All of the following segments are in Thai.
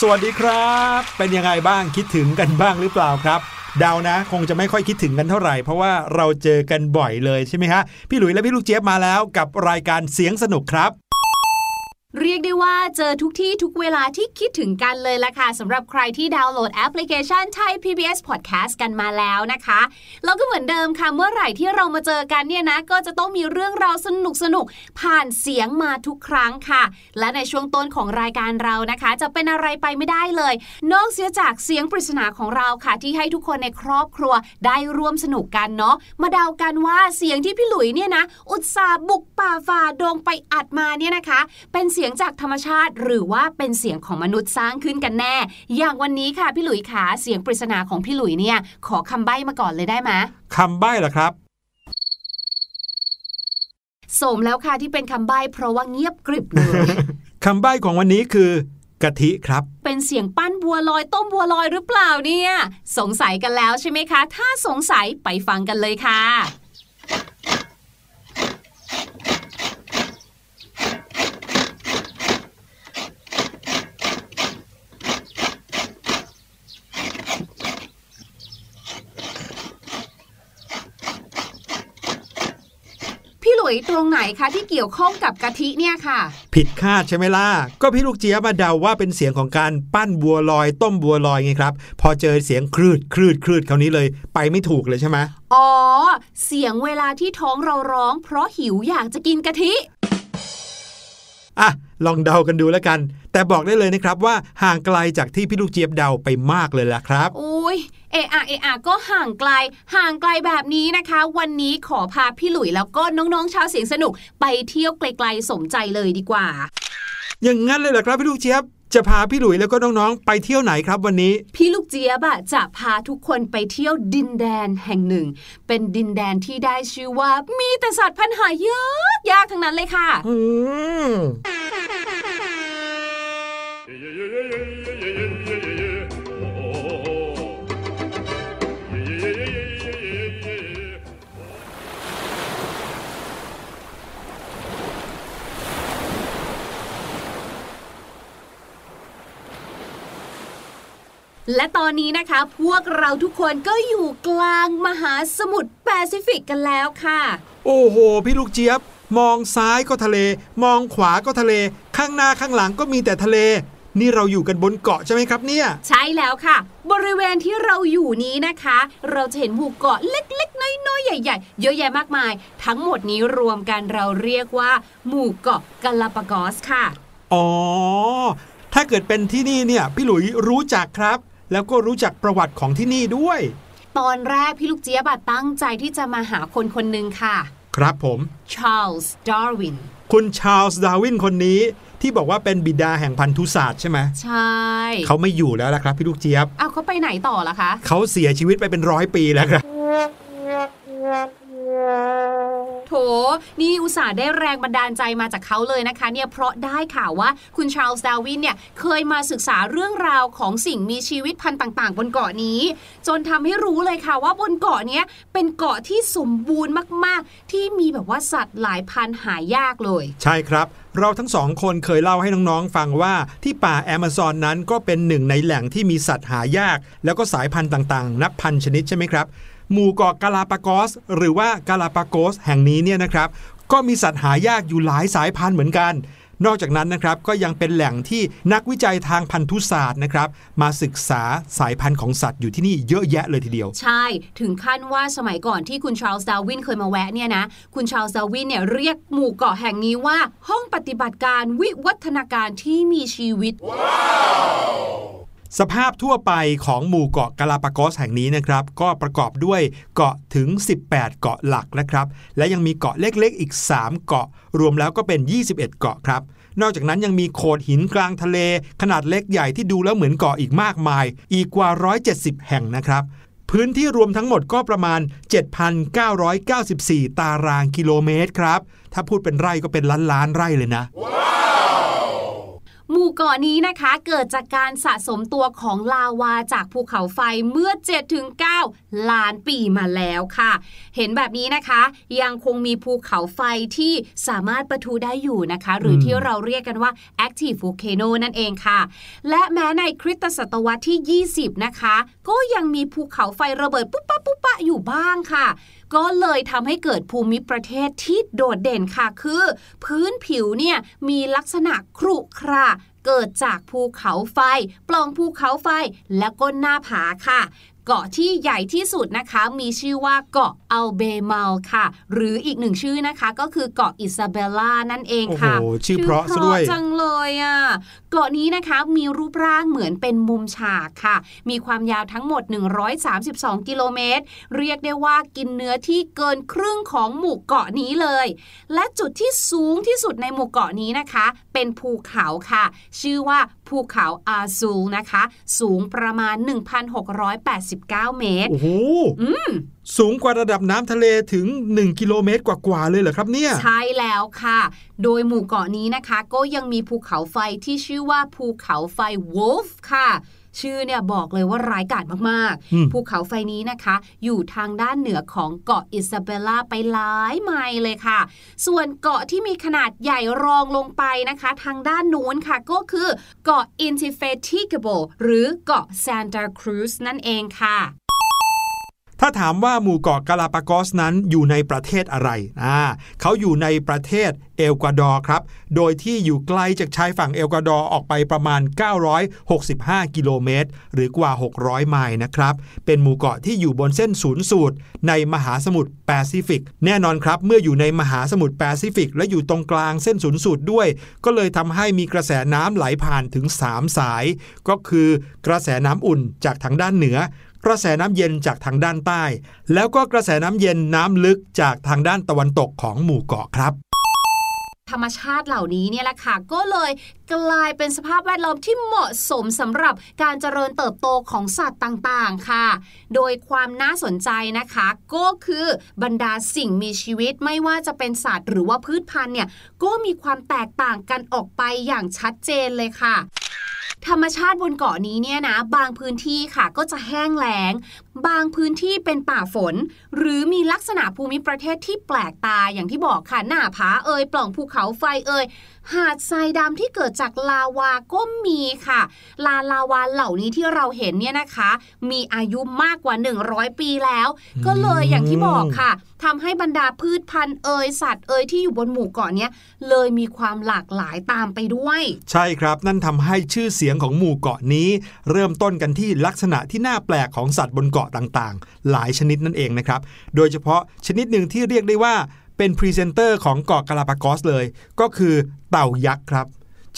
สวัสดีครับ เป็นยังไงบ้างคิดถึงกันบ้างหรือเปล่าครับเดานะ คงจะไม่ค่อยคิดถึงกันเท่าไหร่ เพราะว่าเราเจอกันบ่อยเลยใช่ไหมฮะ พี่หลุยและพี่ลูกเจี๊ยบมาแล้วกับรายการเสียงสนุกครับ เรียกได้ว่าเจอทุกที่ทุกเวลาที่คิดถึงกันเลยละค่ะสำหรับใครที่ดาวน์โหลดแอปพลิเคชันไทย PBS Podcast กันมาแล้วนะคะแล้วก็เหมือนเดิมค่ะ เมื่อไหร่ที่เรามาเจอกันเนี่ยนะ ก็จะต้องมีเรื่องราวสนุกสนุกผ่านเสียงมาทุกครั้งค่ะ และในช่วงต้นของรายการเรานะคะ จะเป็นอะไรไปไม่ได้เลย นอกเสียจากเสียงปริศนาของเราค่ะ ที่ให้ทุกคนในครอบครัวได้ร่วมสนุกกันเนาะมาเดากันว่าเสียงที่พี่หลุยเนี่ยนะ อุตส่าห์บุกป่าฝ่าดงไปอัดมาเนี่ยนะคะ เป็นเสียงจากธรรมชาติ หรือว่าเป็นเสียงของมนุษย์สร้างขึ้นกันแน่ อย่างวันนี้ค่ะพี่หลุยขาเสียงปริศนาของพี่หลุยเนี่ยขอคำใบ้มาก่อนเลยได้ไหมคำใบ้เหรอครับสมแล้วค่ะที่เป็นคำใบ้เพราะว่าเงียบกริบเลยคำใบ้ของวันนี้คือกะทิครับ เป็นเสียงปั้นบัวลอยต้มบัวลอยหรือเปล่าเนี่ย สงสัยกันแล้วใช่ไหมคะ ถ้าสงสัยไปฟังกันเลยค่ะย ตรงไหนคะที่เกี่ยวข้องกับกะทิเนี่ยค่ะ ผิดคาดใช่ไหมล่ะก็พี่ลูกเจี๊ยบมาเดาว่าเป็นเสียงของการปั้นบัวลอย ต้มบัวลอยไงครับ พอเจอเสียงคลืดคลืดคลืดคราวนี้เลย ไปไม่ถูกเลยใช่ไหมอ๋อ เสียงเวลาที่ท้องเราร้อง เพราะหิวอยากจะกินกะทิ อะลองเดากันดูแล้วกัน แต่บอกได้เลยนะครับว่าห่างไกลจากที่พี่ลูกเจี๊ยบเดาไปมากเลยล่ะครับอุ้ยเออเออก็ห่างไกล ห่างไกลแบบนี้นะคะ วันนี้ขอพาพี่หลุยแล้วก็น้องๆชาวเสียงสนุก ไปเที่ยวไกลๆสมใจเลยดีกว่า อย่างงั้นเลยเหรอครับพี่ลูกเจี๊ยบ จะพาพี่หลุยแล้วก็น้องๆ ไปเที่ยวไหนครับวันนี้ พี่ลูกเจี๊ยบจะพาทุกคนไปเที่ยวดินแดนแห่งหนึ่ง เป็นดินแดนที่ได้ชื่อว่ามีแต่สัตว์พันธุ์หายากยากทั้งนั้นเลยค่ะ อื และตอนนี้นะคะ พวกเราทุกคนก็อยู่กลางมหาสมุทรแปซิฟิกกันแล้วค่ะ โอ้โห พี่ลูกเจี๊ยบ มองซ้ายก็ทะเล มองขวาก็ทะเล ข้างหน้าข้างหลังก็มีแต่ทะเล นี่เราอยู่กันบนเกาะใช่ไหมครับเนี่ย ใช่แล้วค่ะ บริเวณที่เราอยู่นี้นะคะ เราจะเห็นหมู่เกาะเล็กๆ น้อยๆ ใหญ่ๆ เยอะแยะมากมาย ทั้งหมดนี้รวมกันเราเรียกว่า หมู่เกาะกาลาปากอสค่ะ อ๋อ ถ้าเกิดเป็นที่นี่เนี่ยพี่หลุยรู้จักครับ แล้วก็รู้จักประวัติของที่นี่ด้วย ตอนแรกพี่ลูกเจี๊ยบตั้งใจที่จะมาหาคนคนหนึ่งค่ะ ครับผมชาร์ลส์ดาร์วินคุณชาร์ลส์ดาร์วินคนนี้ที่บอกว่าเป็นบิดาแห่งพันธุศาสตร์ใช่ไหมใช่เขาไม่อยู่แล้วละครับพี่ลูกเจี๊ยบอ้าวเขาไปไหนต่อล่ะคะเขาเสียชีวิตไปเป็นร้อยปีแล้วครับ โถ นี่อุตส่าห์ได้แรงบันดาลใจมาจากเขาเลยนะคะ เนี่ยเพราะได้ข่าวว่าคุณชาร์ลส์ดาวินเนี่ยเคยมาศึกษาเรื่องราวของสิ่งมีชีวิตพันธุ์ต่าง ๆ บนเกาะนี้ จนทำให้รู้เลยค่ะว่าบนเกาะนี้เป็นเกาะที่สมบูรณ์มาก ๆ ที่มีแบบว่าสัตว์หลายพันหายากเลย ใช่ครับเราทั้งสองคนเคยเล่าให้น้องๆ ฟังว่าที่ป่าแอมะซอนนั้นก็เป็นหนึ่งในแหล่งที่มีสัตว์หายาก แล้วก็สายพันธุ์ต่างๆ นับพันชนิดใช่ไหมครับ หมู่เกาะกาลาปากอส หรือว่ากาลาปากอสแห่งนี้เนี่ยนะครับ ก็มีสัตว์หายากอยู่หลายสายพันธุ์เหมือนกัน นอกจากนั้นนะครับก็ยังเป็นแหล่งที่นักวิจัยทางพันธุศาสตร์นะครับ มาศึกษาสายพันธุ์ของสัตว์อยู่ที่นี่เยอะแยะเลยทีเดียวใช่ถึงขั้นว่าสมัยก่อนที่คุณชาร์ลส์ดาร์วินเคยมาแวะเนี่ยนะคุณชาร์ลส์ดาร์วินเนี่ยเรียกหมู่เกาะแห่งนี้ว่าห้องปฏิบัติการวิวัฒนาการที่มีชีวิต wow! สภาพทั่วไปของหมู่เกาะกาลาปากอสแห่งนี้นะครับ ก็ประกอบด้วยเกาะถึง 18 เกาะหลักนะครับ และยังมีเกาะเล็กๆ อีก 3 เกาะ รวมแล้วก็เป็น 21 เกาะครับ นอกจากนั้นยังมีโขดหินกลางทะเล ขนาดเล็กใหญ่ที่ดูแล้วเหมือนเกาะอีกมากมาย อีกกว่า 170 แห่งนะครับ พื้นที่รวมทั้งหมดก็ประมาณ 7,994 ตารางกิโลเมตรครับ ถ้าพูดเป็นไร่ก็เป็นล้านล้านไร่เลยนะ wow! หมู่เกาะนี้นะคะเกิดจากการสะสมตัวของลาวาจากภูเขาไฟเมื่อ 7-9 ล้านปีมาแล้วค่ะ เห็นแบบนี้นะคะ ยังคงมีภูเขาไฟที่สามารถประทุได้อยู่นะคะ หรือที่เราเรียกกันว่า active volcano นั่นเองค่ะ และแม้ในคริสตศตวรรษที่ 20 นะคะ ก็ยังมีภูเขาไฟระเบิดปุ๊บปะปุ๊บปะอยู่บ้างค่ะ ก็เลยทำให้เกิดภูมิประเทศที่โดดเด่นค่ะ คือ พื้นผิวเนี่ยมีลักษณะครุขระเกิดจากภูเขาไฟ ปล่องภูเขาไฟ และก้นหน้าผาค่ะ เกาะที่ใหญ่ที่สุดนะคะ มีชื่อว่าเกาะอัลเบมัลค่ะ หรืออีกหนึ่งชื่อนะคะ ก็คือเกาะอิซาเบลล่านั่นเองโอ้โหค่ะ ชื่อเพราะซะด้วยจังเลยอะเกาะนี้นะคะมีรูปร่างเหมือนเป็นมุมฉากค่ะ มีความยาวทั้งหมด 132 กิโลเมตร เรียกได้ว่ากินเนื้อที่เกินครึ่งของหมู่เกาะนี้เลย และจุดที่สูงที่สุดในหมู่เกาะนี้นะคะ เป็นภูเขาค่ะ ชื่อว่าภูเขาอาซูลนะคะ สูงประมาณ 1,689 เมตร โอ้โหสูงกว่าระดับน้ำทะเลถึง 1 กิโลเมตรกว่าๆเลยเหรอครับเนี่ย ใช่แล้วค่ะ โดยหมู่เกาะนี้นะคะ ก็ยังมีภูเขาไฟที่ชื่อว่าภูเขาไฟ Wolf ค่ะ ชื่อเนี่ยบอกเลยว่าร้ายกาจมากอืมๆภูเขาไฟนี้นะคะ อยู่ทางด้านเหนือของเกาะอิซาเบลล่าไปหลายไมล์เลยค่ะ ส่วนเกาะที่มีขนาดใหญ่รองลงไปนะคะ ทางด้านนู้นค่ะก็คือเกาะ Indefatigable หรือเกาะ Santa Cruz นั่นเองค่ะ ถ้าถามว่าหมู่เกาะกาลาปากอสนั้นอยู่ในประเทศอะไรอ่าเขาอยู่ในประเทศเอกวาดอร์ครับ โดยที่อยู่ไกลจากชายฝั่งเอกวาดอร์ออกไปประมาณ 965 กิโลเมตร หรือกว่า 600 ไมล์นะครับ เป็นหมู่เกาะที่อยู่บนเส้นศูนย์สูตร ในมหาสมุทรแปซิฟิก แน่นอนครับ เมื่ออยู่ในมหาสมุทรแปซิฟิก และอยู่ตรงกลางเส้นศูนย์สูตรด้วย ก็เลยทำให้มีกระแสน้ำไหลผ่านถึง 3 สาย ก็คือกระแสน้ำอุ่นจากทางด้านเหนือ กระแสน้ำเย็นจากทางด้านใต้ แล้วก็กระแสน้ำเย็นน้ำลึกจากทางด้านตะวันตกของหมู่เกาะครับธรรมชาติเหล่านี้เนี่ยแหละค่ะ ก็เลยกลายเป็นสภาพแวดล้อมที่เหมาะสมสำหรับการเจริญเติบโตของสัตว์ต่างๆค่ะ โดยความน่าสนใจนะคะ ก็คือบรรดาสิ่งมีชีวิตไม่ว่าจะเป็นสัตว์หรือว่าพืชพันธุ์เนี่ยก็มีความแตกต่างกันออกไปอย่างชัดเจนเลยค่ะ ธรรมชาติบนเกาะนี้เนี่ยนะ บางพื้นที่ค่ะก็จะแห้งแล้ง บางพื้นที่เป็นป่าฝน หรือมีลักษณะภูมิประเทศที่แปลกตาอย่างที่บอกค่ะหน้าผาเอ่ยปล่องภูเขาไฟเอ่ย หาดทรายดำที่เกิดจากลาวาก็มีค่ะ ลาลาวาเหล่านี้ที่เราเห็นเนี่ยนะคะ มีอายุมากกว่า 100 ปีแล้ว ก็เลยอย่างที่บอกค่ะทำให้บรรดาพืชพันธุ์เอยสัตว์เอยที่อยู่บนหมู่เกาะเนี้ยเลยมีความหลากหลายตามไปด้วย ใช่ครับ นั่นทำให้ชื่อเสียงของหมู่เกาะนี้ เริ่มต้นกันที่ลักษณะที่น่าแปลกของสัตว์บนเกาะต่างๆ หลายชนิดนั่นเองนะครับ โดยเฉพาะชนิดหนึ่งที่เรียกได้ว่า เป็นพรีเซนเตอร์ของเกาะกาลาปากอสเลย ก็คือเต่ายักษ์ครับ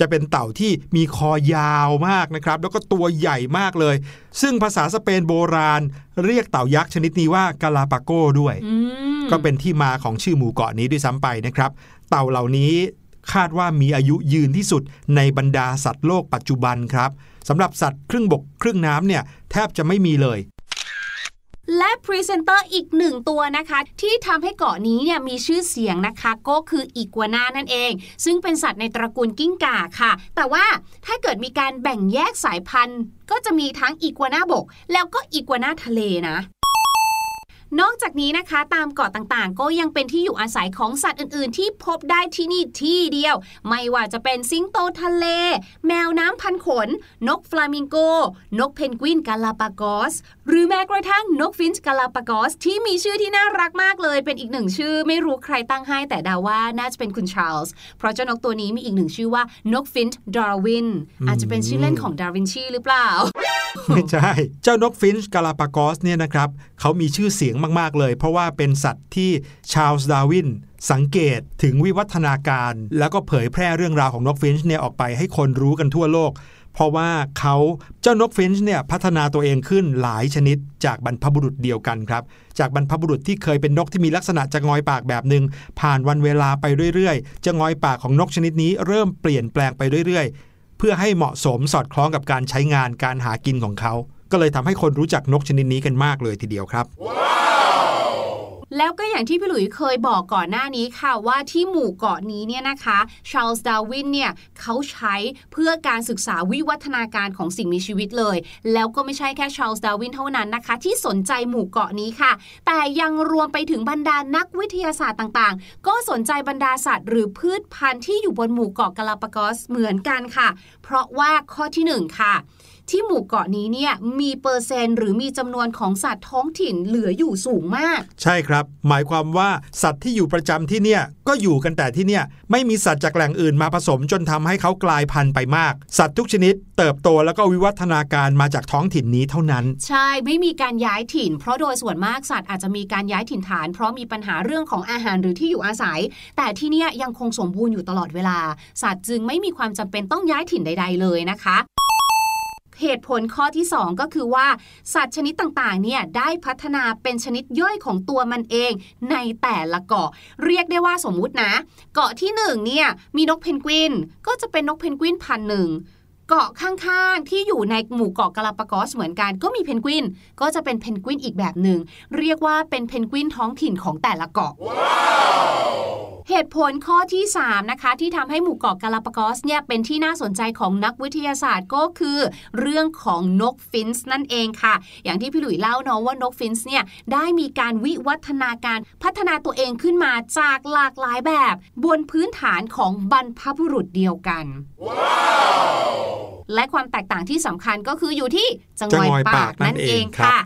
จะเป็นเต่าที่มีคอยาวมากนะครับ แล้วก็ตัวใหญ่มากเลย ซึ่งภาษาสเปนโบราณ เรียกเต่ายักษ์ชนิดนี้ว่ากาลาปาโกด้วยอืมก็เป็นที่มาของชื่อหมู่เกาะนี้ด้วยซ้ำไปนะครับ เต่าเหล่านี้คาดว่ามีอายุยืนที่สุดในบรรดาสัตว์โลกปัจจุบันครับสำหรับสัตว์ครึ่งบกครึ่งน้ำเนี่ยแทบจะไม่มีเลย และพรีเซนเตอร์อีกหนึ่งตัวนะคะ ที่ทำให้เกาะนี้เนี่ยมีชื่อเสียงนะคะ ก็คืออีกัวนานั่นเอง ซึ่งเป็นสัตว์ในตระกูลกิ้งก่าค่ะ แต่ว่าถ้าเกิดมีการแบ่งแยกสายพันธุ์ ก็จะมีทั้งอีกัวนาบก แล้วก็อีกัวนาทะเลนะนอกจากนี้นะคะ ตามเกาะต่างๆ ก็ยังเป็นที่อยู่อาศัยของสัตว์อื่นๆ ที่พบได้ที่นี่ที่เดียว ไม่ว่าจะเป็นสิงโตทะเล แมวน้ำพันธุ์ขน นกฟลามิงโก นกเพนกวินกาลาปากอส หรือแม้กระทั่งนกฟินช์กาลาปากอส ที่มีชื่อที่น่ารักมากเลย เป็นอีกหนึ่งชื่อ ไม่รู้ใครตั้งให้แต่เดาว่าน่าจะเป็นคุณชาร์ลส์เพราะเจ้านกตัวนี้มีอีกหนึ่งชื่อว่านกฟินช์ดาร์วินอาจจะเป็นชื่อเล่นของดาวินชีหรือเปล่า ไม่ใช่ เจ้านกฟินช์กาลาปากอสเนี่ยนะครับเขามีชื่อเสียงมาก ๆ เลย เพราะว่าเป็นสัตว์ที่ชาร์ลส์ดาร์วินสังเกตถึงวิวัฒนาการ แล้วก็เผยแพร่เรื่องราวของนกฟินช์เนี่ยออกไปให้คนรู้กันทั่วโลก เพราะว่าเขาเจ้านกฟินช์เนี่ยพัฒนาตัวเองขึ้นหลายชนิดจากบรรพบุรุษเดียวกันครับ จากบรรพบุรุษที่เคยเป็นนกที่มีลักษณะจะงอยปากแบบหนึ่งผ่านวันเวลาไปเรื่อยๆ จะงอยปากของนกชนิดนี้เริ่มเปลี่ยนแปลงไปเรื่อยๆ เพื่อให้เหมาะสมสอดคล้องกับการใช้งานการหากินของเขา ก็เลยทำให้คนรู้จักนกชนิดนี้กันมากเลยทีเดียวครับ แล้วก็อย่างที่พี่หลุยเคยบอกก่อนหน้านี้ค่ะว่าที่หมู่เกาะนี้เนี่ยนะคะชาร์ลส์ดาร์วินเนี่ยเขาใช้เพื่อการศึกษาวิวัฒนาการของสิ่งมีชีวิตเลย แล้วก็ไม่ใช่แค่ชาร์ลส์ดาร์วินเท่านั้นนะคะ ที่สนใจหมู่เกาะนี้ค่ะ แต่ยังรวมไปถึงบรรดานักวิทยาศาสตร์ต่างๆ ก็สนใจบรรดาสัตว์ หรือพืชพันธุ์ที่อยู่บนหมู่เกาะกาลาปากอสเหมือนกันค่ะ เพราะว่าข้อที่หนึ่งค่ะ ที่หมู่เกาะนี้เนี่ยมีเปอร์เซ็นต์หรือมีจำนวนของสัตว์ท้องถิ่นเหลืออยู่สูงมาก ใช่ครับ หมายความว่าสัตว์ที่อยู่ประจำที่เนี่ยก็อยู่กันแต่ที่เนี่ยไม่มีสัตว์จากแหล่งอื่นมาผสมจนทำให้เขากลายพันธุ์ไปมาก สัตว์ทุกชนิด เติบโตแล้วก็วิวัฒนาการมาจากท้องถิ่นนี้เท่านั้น ใช่ไม่มีการย้ายถิ่น เพราะโดยส่วนมากสัตว์อาจจะมีการย้ายถิ่นฐาน เพราะมีปัญหาเรื่องของอาหารหรือที่อยู่อาศัย แต่ที่เนี่ยยังคงสมบูรณ์อยู่ตลอดเวลา สัตว์จึงไม่มีความจำเป็นต้องย้ายถิ่นใด ๆ เลยนะคะ เหตุผลข้อที่ 2 ก็คือว่าสัตว์ชนิดต่างๆเนี่ยได้พัฒนาเป็นชนิดย่อยของตัวมันเองในแต่ละเกาะ เรียกได้ว่าสมมุตินะ เกาะที่1เนี่ยมีนกเพนกวินก็จะเป็นนกเพนกวินพันหนึ่งเกาะข้างๆ ที่อยู่ในหมู่เกาะกาลาปากอสเหมือนกันก็มีเพนกวิน ก็จะเป็นเพนกวินอีกแบบหนึ่งเรียกว่าเป็นเพนกวินท้องถิ่นของแต่ละเกาะ wow! เหตุผลข้อที่ 3 นะคะ ที่ทำให้หมู่เกาะกาลาปากอสเนี่ยเป็นที่น่าสนใจของนักวิทยาศาสตร์ก็คือ เรื่องของนกฟินส์นั่นเองค่ะ อย่างที่พี่หลุยเล่าเนาะว่านกฟินส์เนี่ยได้มีการวิวัฒนาการพัฒนาตัวเองขึ้นมาจากหลากหลายแบบ บนพื้นฐานของบรรพบุรุษเดียวกัน wow! และความแตกต่างที่สำคัญก็คืออยู่ที่จังหวัดปากนั่นเองค่ะ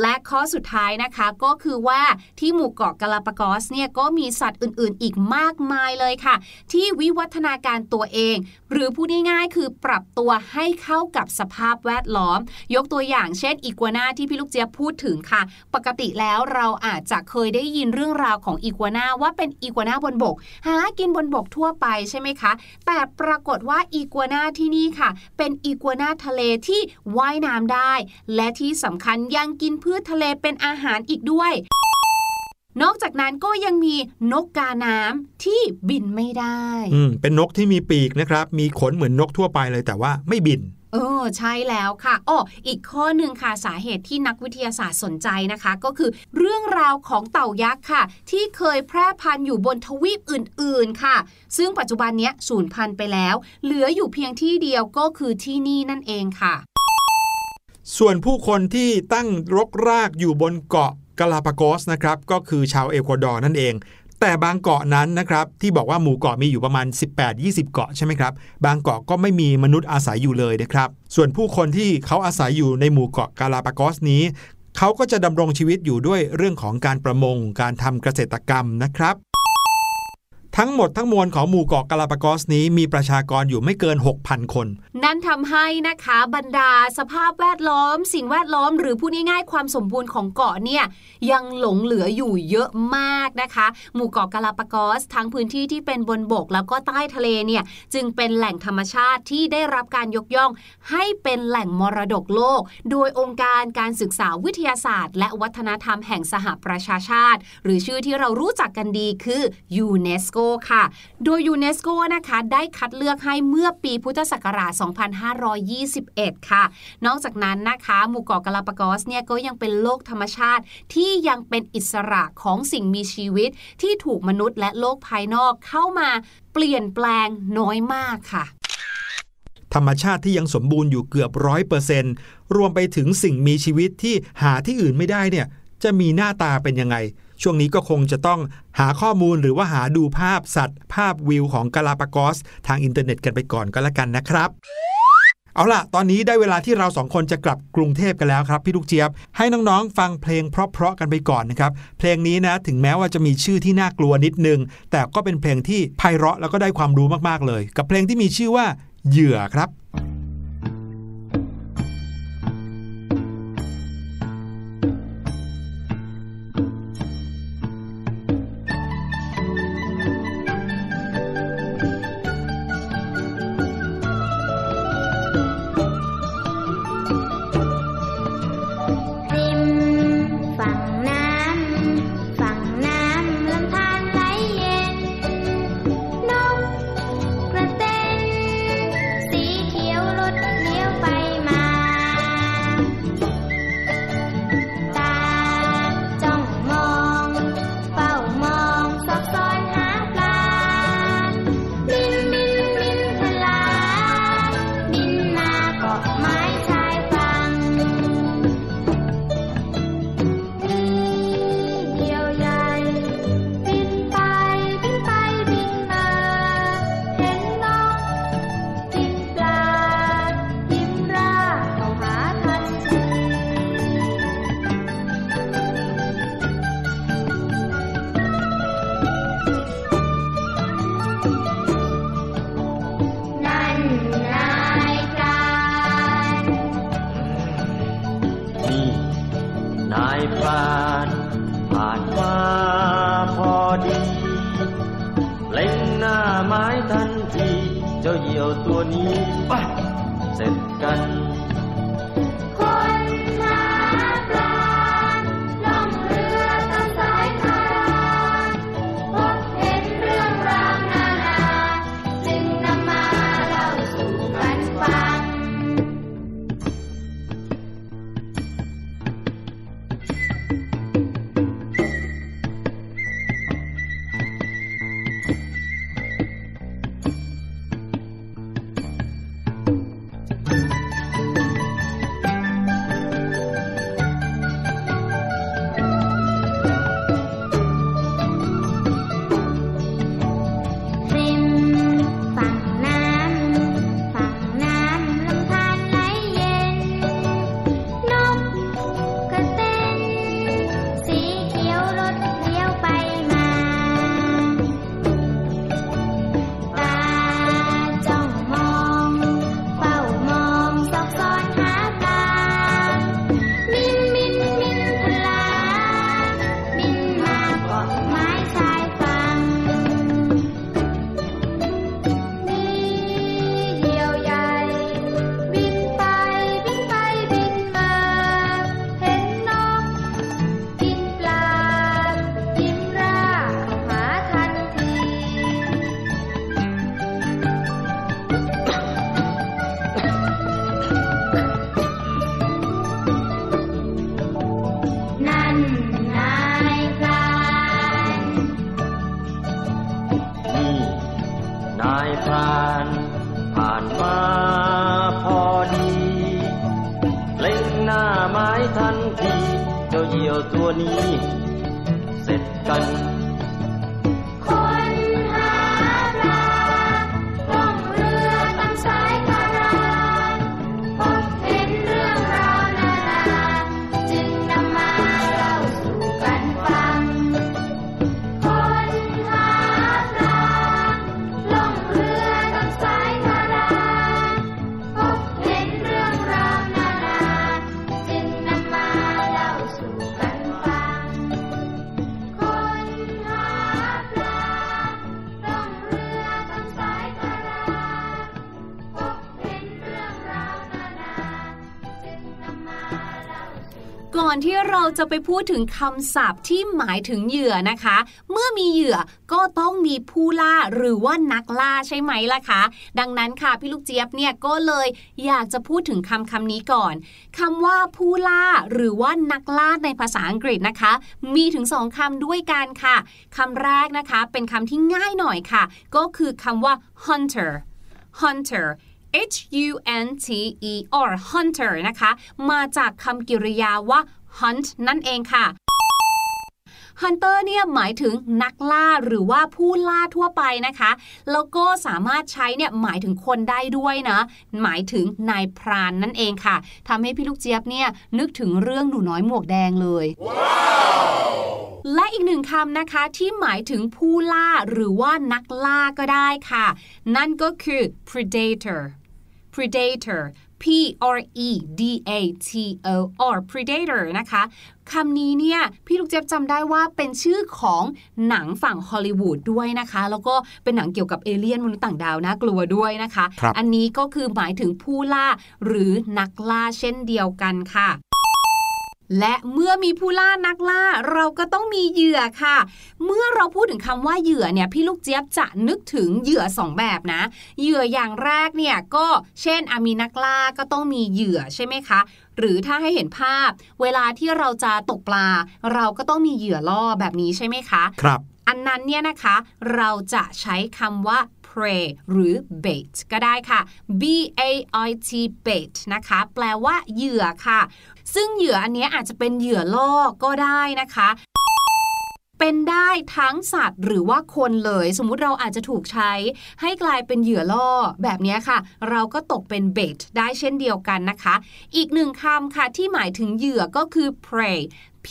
และข้อสุดท้ายนะคะก็คือว่าที่หมู่เกาะกาลาปากอสเนี่ยก็มีสัตว์อื่น ๆ อีกมากมายเลยค่ะ ที่วิวัฒนาการตัวเอง หรือพูดง่ายๆคือปรับตัวให้เข้ากับสภาพแวดล้อม ยกตัวอย่างเช่นอีกัวนาที่พี่ลูกเจี๊ยบพูดถึงค่ะ ปกติแล้วเราอาจจะเคยได้ยินเรื่องราวของอีกัวนาว่าเป็นอีกัวนาบนบก หากินบนบกทั่วไปใช่ไหมคะ แต่ปรากฏว่าอีกัวนาที่นี่ค่ะเป็น็นอีกัวนาทะเลที่ว่ายน้ำได้ และที่สำคัญยังกินพืชทะเลเป็นอาหารอีกด้วย นอกจากนั้นก็ยังมีนกกาน้ำที่บินไม่ได้ อืม เป็นนกที่มีปีกนะครับ มีขนเหมือนนกทั่วไปเลยแต่ว่าไม่บิน เออใช่แล้วค่ะอ้ออีกข้อหนึ่งค่ะสาเหตุที่นักวิทยาศาสตร์สนใจนะคะ ก็คือเรื่องราวของเต่ายักษ์ค่ะ ที่เคยแพร่พันธุ์อยู่บนทวีปอื่น ๆ ค่ะ ซึ่งปัจจุบันนี้สูญพันธุ์ไปแล้ว เหลืออยู่เพียงที่เดียวก็คือที่นี่นั่นเองค่ะ ส่วนผู้คนที่ตั้งรกรากอยู่บนเกาะกาลาปากอสนะครับก็คือชาวเอกวาดอร์นั่นเอง แต่บางเกาะนั้นนะครับที่บอกว่าหมู่เกาะมีอยู่ประมาณ 18-20 เกาะใช่ไหมครับบางเกาะก็ไม่มีมนุษย์อาศัยอยู่เลยนะครับส่วนผู้คนที่เขาอาศัยอยู่ในหมู่เกาะกาลาปากอสนี้เขาก็จะดำรงชีวิตอยู่ด้วยเรื่องของการประมงการทำเกษตรกรรมนะครับ ทั้งหมดทั้งมวลของหมู่เกาะกาลาปากอสนี้มีประชากรอยู่ไม่เกิน 6,000 คน นั่นทำให้นะคะบรรดาสภาพแวดล้อม สิ่งแวดล้อม หรือพูดง่ายๆความสมบูรณ์ของเกาะเนี่ยยังหลงเหลืออยู่เยอะมากนะคะ หมู่เกาะกาลาปากอส ทั้งพื้นที่ที่เป็นบนบกแล้วก็ใต้ทะเลเนี่ยจึงเป็นแหล่งธรรมชาติที่ได้รับการยกย่อง ให้เป็นแหล่งมรดกโลก โดยองค์การการศึกษาวิทยาศาสตร์ และวัฒนธรรมแห่งสหประชาชาติ หรือชื่อที่เรารู้จักกันดีคือยูเนสโกค่ะ โดยยูเนสโกนะคะได้คัดเลือกให้เมื่อปีพุทธศักราช 2521 ค่ะ นอกจากนั้นนะคะหมู่เกาะกาลาปากอสเนี่ยก็ยังเป็นโลกธรรมชาติที่ยังเป็นอิสระของสิ่งมีชีวิต ที่ถูกมนุษย์และโลกภายนอกเข้ามาเปลี่ยนแปลงน้อยมากค่ะธรรมชาติที่ยังสมบูรณ์อยู่เกือบร้อยเปอร์เซ็นต์รวมไปถึงสิ่งมีชีวิตที่หาที่อื่นไม่ได้เนี่ย จะมีหน้าตาเป็นยังไง ช่วงนี้ก็คงจะต้องหาข้อมูลหรือว่าหาดูภาพสัตว์ ภาพวิวของกาลาปากอส ทางอินเทอร์เน็ตกันไปก่อนก็แล้วกันนะครับเอาล่ะ ตอนนี้ได้เวลาที่เราสองคนจะกลับกรุงเทพกันแล้วครับ พี่ลูกเจี๊ยบ ให้น้องๆ ฟังเพลงเพราะๆกันไปก่อนนะครับ เพลงนี้นะ ถึงแม้ว่าจะมีชื่อที่น่ากลัวนิดนึง แต่ก็เป็นเพลงที่ไพเราะแล้วก็ได้ความรู้มากๆเลย กับเพลงที่มีชื่อว่าเหยื่อครับ เราจะไปพูดถึงคำศัพท์ที่หมายถึงเหยื่อนะคะ เมื่อมีเหยื่อก็ต้องมีผู้ล่าหรือว่านักล่าใช่ไหมล่ะคะ ดังนั้นค่ะพี่ลูกเจี๊ยบเนี่ยก็เลยอยากจะพูดถึงคำคำนี้ก่อนคำว่าผู้ล่าหรือว่านักล่าในภาษาอังกฤษนะคะ มีถึงสองคำด้วยกันค่ะคำแรกนะคะเป็นคำที่ง่ายหน่อยค่ะ ก็คือคำว่า hunter hunter H U N T E R hunter นะคะ มาจากคำกริยาว่า hunt นั่นเองค่ะ Hunter เนี่ยหมายถึงนักล่าหรือว่าผู้ล่าทั่วไปนะคะ แล้วก็สามารถใช้เนี่ยหมายถึงคนได้ด้วยนะ หมายถึงนายพรานนั่นเองค่ะทำให้พี่ลูกเจี๊ยบเนี่ยนึกถึงเรื่องหนูน้อยหมวกแดงเลยและอีกหนึ่งคำนะคะที่หมายถึงผู้ล่าหรือว่านักล่าก็ได้ค่ะ นั่นก็คือ predator predator P R E D A T O R predator นะคะคำนี้เนี่ยพี่ลูกเจี๊ยบจำได้ว่าเป็นชื่อของหนังฝั่งฮอลลีวูดด้วยนะคะ แล้วก็เป็นหนังเกี่ยวกับเอเลี่ยนมนุษย์ต่างดาวน่ากลัวด้วยนะคะครับอันนี้ก็คือหมายถึงผู้ล่าหรือนักล่าเช่นเดียวกันค่ะ และเมื่อมีผู้ล่านักล่าเราก็ต้องมีเหยื่อค่ะ เมื่อเราพูดถึงคำว่าเหยื่อเนี่ยพี่ลูกเจี๊ยบจะนึกถึงเหยื่อสองแบบนะ เหยื่ออย่างแรกเนี่ยก็เช่นอามีนักล่าก็ต้องมีเหยื่อใช่ไหมคะหรือถ้าให้เห็นภาพ เวลาที่เราจะตกปลา เราก็ต้องมีเหยื่อล่อแบบนี้ใช่ไหมคะ ครับ อันนั้นเนี่ยนะคะเราจะใช้คำว่า prey หรือ bait ก็ได้ค่ะ b a i t bait นะคะ แปลว่าเหยื่อค่ะ ซึ่งเหยื่ออันนี้อาจจะเป็นเหยื่อล่อก็ได้นะคะ เป็นได้ทั้งสัตว์หรือว่าคนเลย สมมุติเราอาจจะถูกใช้ ให้กลายเป็นเหยื่อล่อแบบนี้ค่ะ เราก็ตกเป็น bait ได้เช่นเดียวกันนะคะ อีกหนึ่งคำค่ะที่หมายถึงเหยื่อก็คือ prey P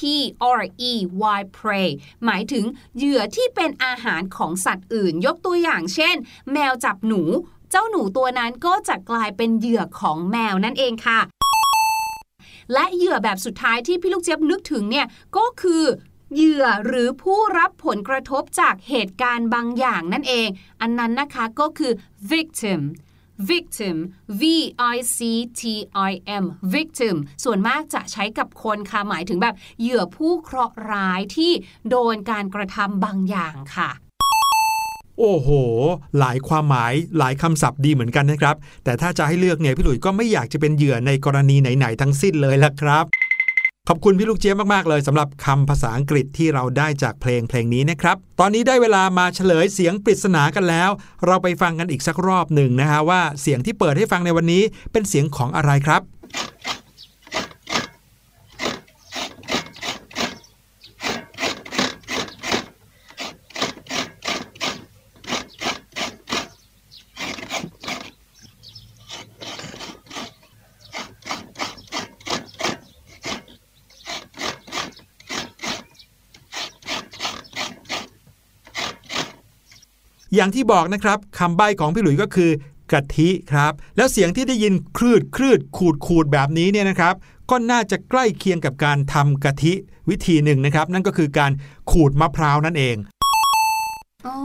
R E Y prey หมายถึงเหยื่อที่เป็นอาหารของสัตว์อื่น ยกตัวอย่างเช่น แมวจับหนู เจ้าหนูตัวนั้นก็จะกลายเป็นเหยื่อของแมวนั่นเองค่ะ และเหยื่อแบบสุดท้ายที่พี่ลูกเจี๊ยบนึกถึงเนี่ยก็คือเหยื่อหรือผู้รับผลกระทบจากเหตุการณ์บางอย่างนั่นเอง อันนั้นนะคะก็คือ victim victim v i c t i m victim ส่วนมากจะใช้กับคนค่ะหมายถึงแบบเหยื่อผู้เคราะห์ร้ายที่โดนการกระทำบางอย่างค่ะ โอ้โห หลายความหมายหลายคำศัพท์ดีเหมือนกันนะครับ แต่ถ้าจะให้เลือกเนี่ยพี่หลุยก็ไม่อยากจะเป็นเหยื่อในกรณีไหนๆทั้งสิ้นเลยละครับ ขอบคุณพี่ลูกเจี๊ยบมากๆเลยสำหรับคำภาษาอังกฤษที่เราได้จากเพลงเพลงนี้นะครับ ตอนนี้ได้เวลามาเฉลยเสียงปริศนากันแล้ว เราไปฟังกันอีกสักรอบหนึ่งนะฮะว่าเสียงที่เปิดให้ฟังในวันนี้เป็นเสียงของอะไรครับ อย่างที่บอกนะครับคำใบ้ของพี่หลุยส์ก็คือกะทิครับ แล้วเสียงที่ได้ยินคลืดคลืดขูดขูดแบบนี้เนี่ยนะครับ ก็น่าจะใกล้เคียงกับการทำกะทิวิธีหนึ่งนะครับ นั่นก็คือการขูดมะพร้าวนั่นเองอ๋อ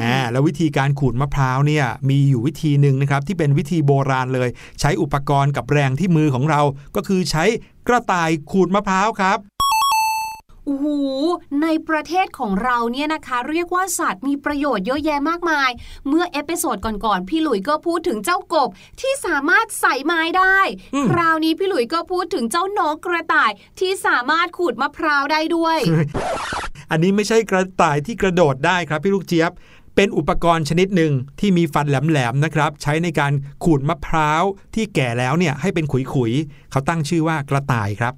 อ่าแล้ววิธีการขูดมะพร้าวเนี่ยมีอยู่วิธีหนึ่งนะครับที่เป็นวิธีโบราณเลย ใช้อุปกรณ์กับแรงที่มือของเรา ก็คือใช้กระต่ายขูดมะพร้าวครับ โอ้โหในประเทศของเราเนี่ยนะคะ เรียกว่าสัตว์มีประโยชน์เยอะแยะมากมาย เมื่อ episode ก่อนๆพี่หลุยก็พูดถึงเจ้ากบที่สามารถไสไม้ได้อืมคราวนี้พี่หลุยก็พูดถึงเจ้านกกระต่ายที่สามารถขูดมะพร้าวได้ด้วย อันนี้ไม่ใช่กระต่ายที่กระโดดได้ครับพี่ลูกเจี๊ยบเป็นอุปกรณ์ชนิดหนึ่งที่มีฟันแหลมๆนะครับ ใช้ในการขูดมะพร้าวที่แก่แล้วเนี่ยให้เป็นขุยๆ เขาตั้งชื่อว่ากระต่ายครับ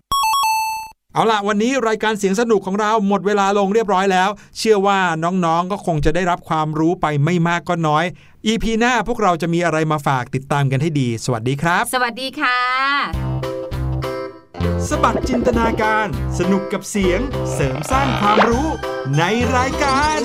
เอาล่ะ วันนี้รายการเสียงสนุกของเราหมดเวลาลงเรียบร้อยแล้ว เชื่อว่าน้องๆก็คงจะได้รับความรู้ไปไม่มากก็น้อย EP หน้าพวกเราจะมีอะไรมาฝากติดตามกันให้ดี สวัสดีครับ สวัสดีค่ะ สบัดจินตนาการ สนุกกับเสียงเสริมสร้างความรู้ในรายการ